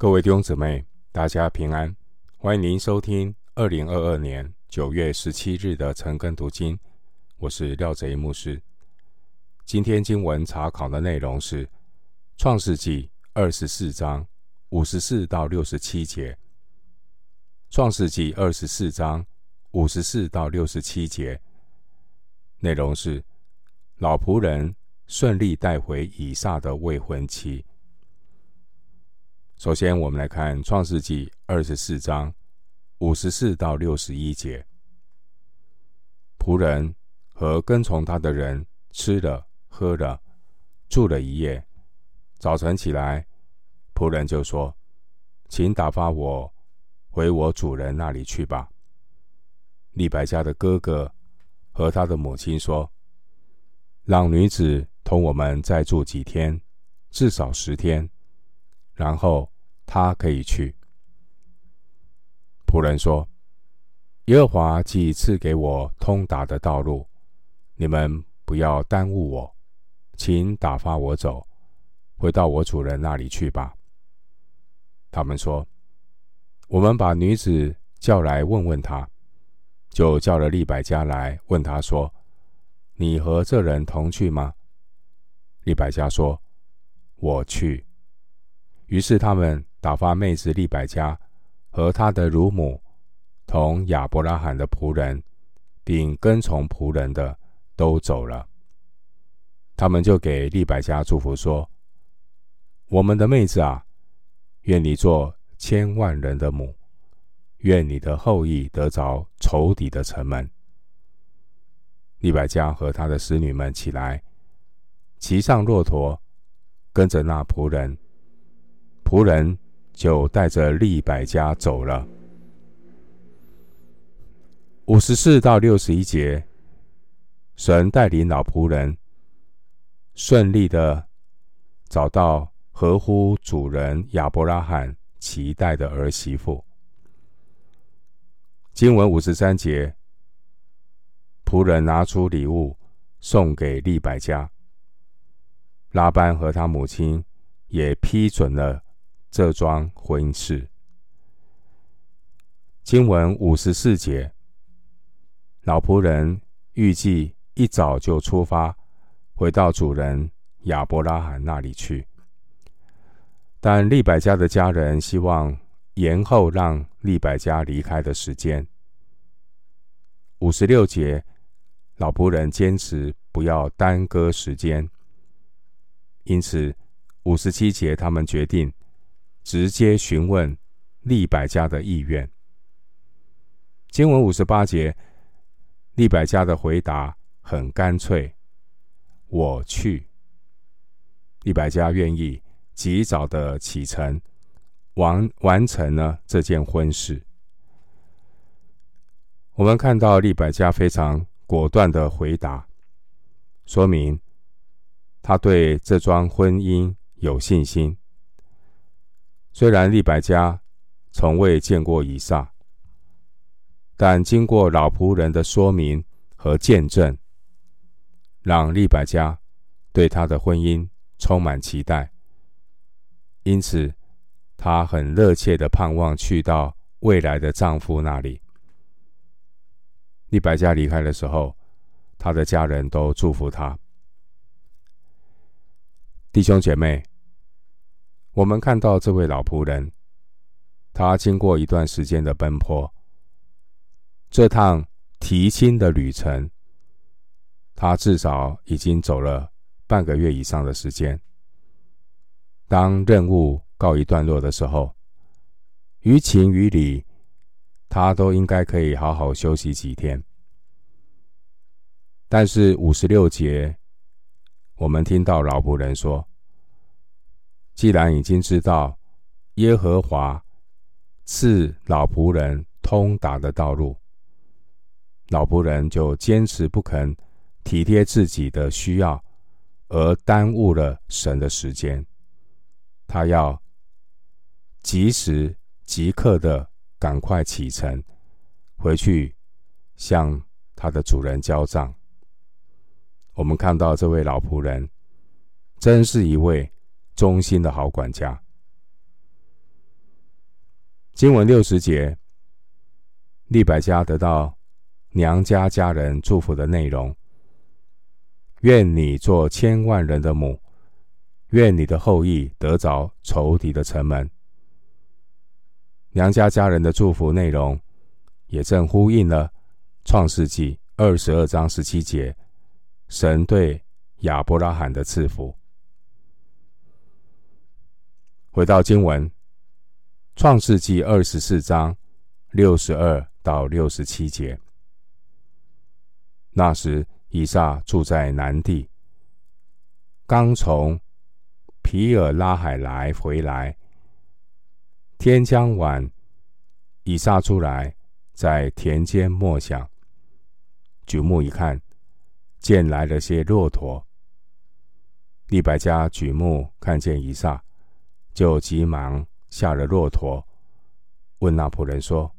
各位弟兄姊妹，大家平安！欢迎您收听二零二二年九月十七日的晨更读经。我是廖贼牧师。今天经文查考的内容是《创世纪》二十四章五十四到六十七节。《创世纪》二十四章五十四到六十七节内容是老仆人顺利带回以撒的未婚妻。首先，我们来看《创世纪》二十四章五十四到六十一节。仆人和跟从他的人吃了、喝了，住了一夜。早晨起来，仆人就说：“请打发我回我主人那里去吧。”利百加的哥哥和他的母亲说：“让女子同我们再住几天，至少十天。”然后他可以去。仆人说：“耶和华既赐给我通达的道路，你们不要耽误我，请打发我走，回到我主人那里去吧。”他们说：“我们把女子叫来问问她。”就叫了利百加来问他说：“你和这人同去吗？”利百加说：“我去。”于是他们打发妹子利百加和他的乳母，同亚伯拉罕的仆人，并跟从仆人的都走了。他们就给利百加祝福说：“我们的妹子啊，愿你做千万人的母，愿你的后裔得着仇敌的城门。”利百加和他的使女们起来，骑上骆驼，跟着那仆人。仆人就带着利百加走了。五十四到六十一节，神带领老仆人顺利的找到合乎主人亚伯拉罕期待的儿媳妇。经文五十三节，仆人拿出礼物送给利百加，拉班和他母亲也批准了。这桩婚事，经文五十四节，老仆人预计一早就出发，回到主人亚伯拉罕那里去。但利百加的家人希望延后让利百加离开的时间。五十六节，老仆人坚持不要耽搁时间，因此五十七节他们决定。直接询问利百家的意愿。经文五十八节，利百家的回答很干脆：“我去。”利百家愿意及早的启程，完完成了这件婚事。我们看到利百家非常果断的回答，说明他对这桩婚姻有信心。虽然利百加从未见过以撒，但经过老仆人的说明和见证，让利百加对他的婚姻充满期待。因此，她很热切的盼望去到未来的丈夫那里。利百加离开的时候，她的家人都祝福她。弟兄姐妹。我们看到这位老仆人，他经过一段时间的奔波，这趟提亲的旅程，他至少已经走了半个月以上的时间。当任务告一段落的时候，于情于理，他都应该可以好好休息几天。但是五十六节，我们听到老仆人说。既然已经知道耶和华赐老仆人通达的道路，老仆人就坚持不肯体贴自己的需要，而耽误了神的时间。他要及时即刻的赶快启程回去向他的主人交账。我们看到这位老仆人，真是一位。忠心的好管家。经文六十节，利百加得到娘家家人祝福的内容：愿你做千万人的母，愿你的后裔得着仇敌的城门。娘家家人的祝福内容，也正呼应了创世纪二十二章十七节神对亚伯拉罕的赐福。回到经文，创世纪二十四章六十二到六十七节。那时，以撒住在南地，刚从皮尔拉海莱回来。天将晚，以撒出来，在田间默想。举目一看，见来了些骆驼。利百加举目看见以撒，就急忙下了骆驼，问那仆人说：“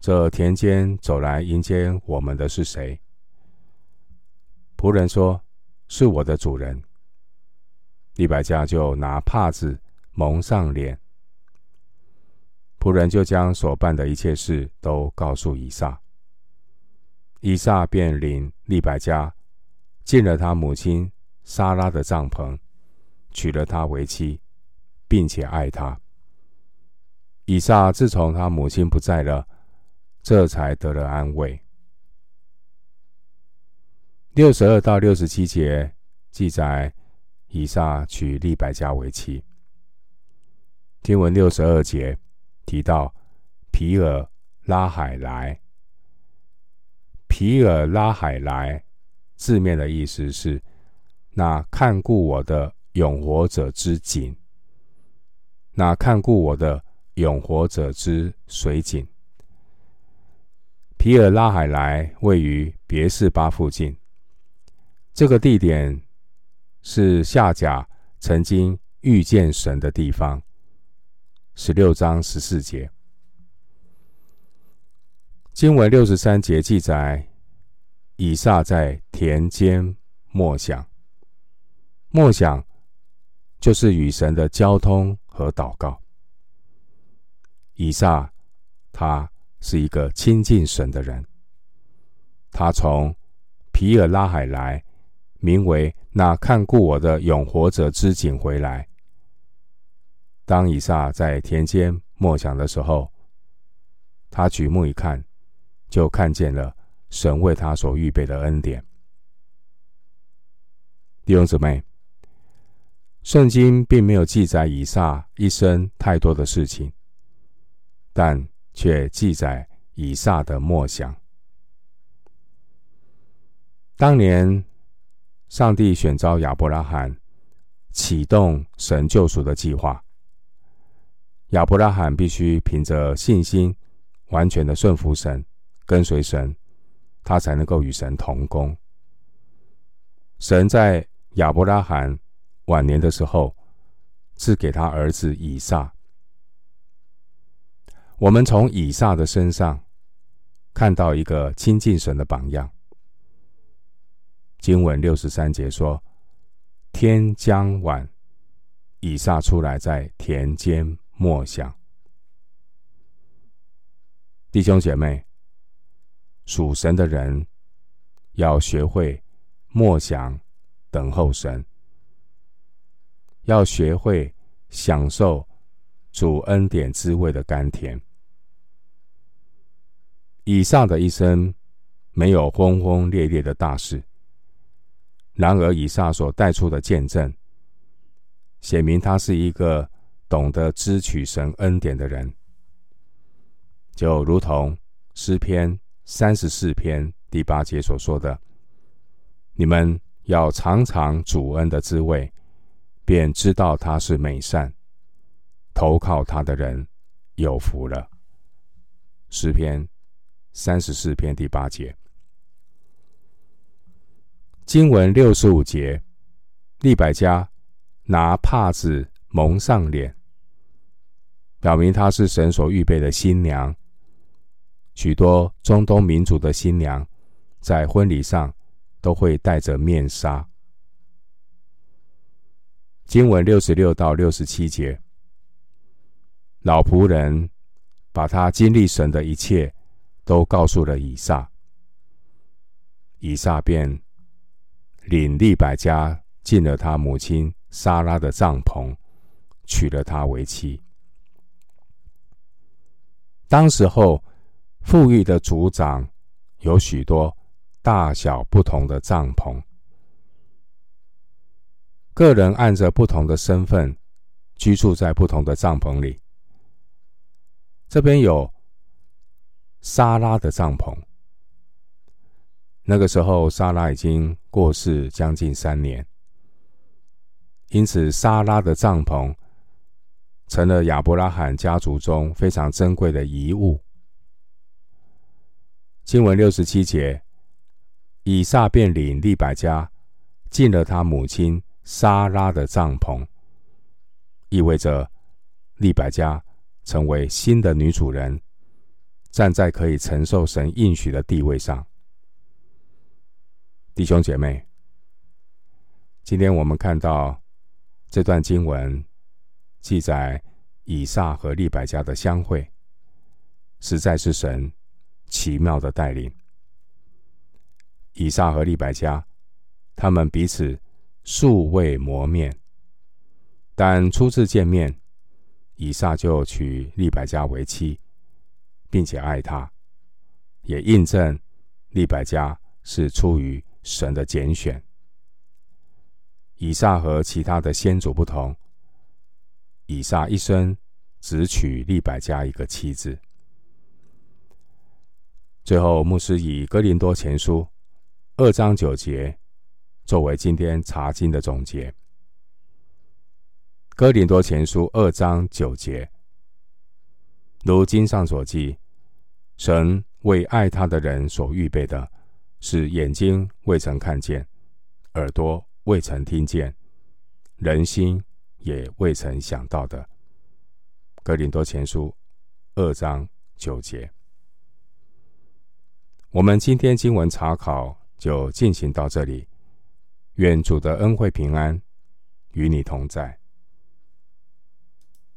这田间走来迎接我们的是谁？”仆人说：“是我的主人。”利百加就拿帕子蒙上脸。仆人就将所办的一切事都告诉以撒，以撒便领利百加进了他母亲撒拉的帐篷，娶了她为妻，并且爱他。以撒自从他母亲不在了，这才得了安慰。六十二到六十七节记载，以撒娶利百加为妻。经文六十二节。提到皮尔拉海莱，皮尔拉海莱字面的意思是那看顾我的永活者之井，那看顾我的永活者之水井。皮尔拉海莱位于别是巴附近，这个地点是夏甲曾经遇见神的地方。十六章十四节，经文六十三节记载，以撒在田间默想。默想就是与神的交通和祷告。以撒他是一个亲近神的人，他从皮尔拉海来，名为那看顾我的永活者之井回来。当以撒在田间默想的时候，他举目一看，就看见了神为他所预备的恩典。弟兄姊妹，圣经并没有记载以撒一生太多的事情，但却记载以撒的默想。当年，上帝选召亚伯拉罕，启动神救赎的计划。亚伯拉罕必须凭着信心，完全的顺服神，跟随神，他才能够与神同工。神在亚伯拉罕晚年的时候，赐给他儿子以撒。我们从以撒的身上看到一个亲近神的榜样。经文六十三节说：“天将晚，以撒出来在田间。”默想，弟兄姐妹，属神的人要学会默想，等候神，要学会享受主恩典滋味的甘甜。以撒的一生没有轰轰烈烈的大事，然而以撒所带出的见证，显明他是一个。懂得支取神恩典的人，就如同诗篇三十四篇第八节所说的：“你们要尝尝主恩的滋味，便知道他是美善。投靠他的人有福了。”诗篇三十四篇第八节，经文六十五节，利百加拿帕子蒙上脸。表明她是神所预备的新娘。许多中东民族的新娘，在婚礼上都会戴着面纱。经文六十六到六十七节，老仆人把他经历神的一切都告诉了以撒，以撒便领利百加进了他母亲撒拉的帐篷，娶了她为妻。当时候，富裕的族长有许多大小不同的帐篷，个人按着不同的身份居住在不同的帐篷里。这边有莎拉的帐篷，那个时候莎拉已经过世将近三年，因此莎拉的帐篷成了亚伯拉罕家族中非常珍贵的遗物。经文六十七节，以撒便领利百家进了他母亲撒拉的帐篷，意味着利百加。成为新的女主人，站在可以承受神应许的地位上。弟兄姐妹，今天我们看到这段经文记载以撒和利百加的相会，实在是神奇妙的带领。以撒和利百加，他们彼此素未谋面，但初次见面。以撒就娶利百加为妻，并且爱她，也印证利百加是出于神的拣选。以撒和其他的先祖不同，以撒一生只娶利百加一个妻子。最后，牧师以哥林多前书二章九节作为今天查经的总结。哥林多前书二章九节，如经上所记，神为爱他的人所预备的，是眼睛未曾看见，耳朵未曾听见，人心也未曾想到的。哥林多前书二章九节，我们今天经文查考就进行到这里。愿主的恩惠平安与你同在。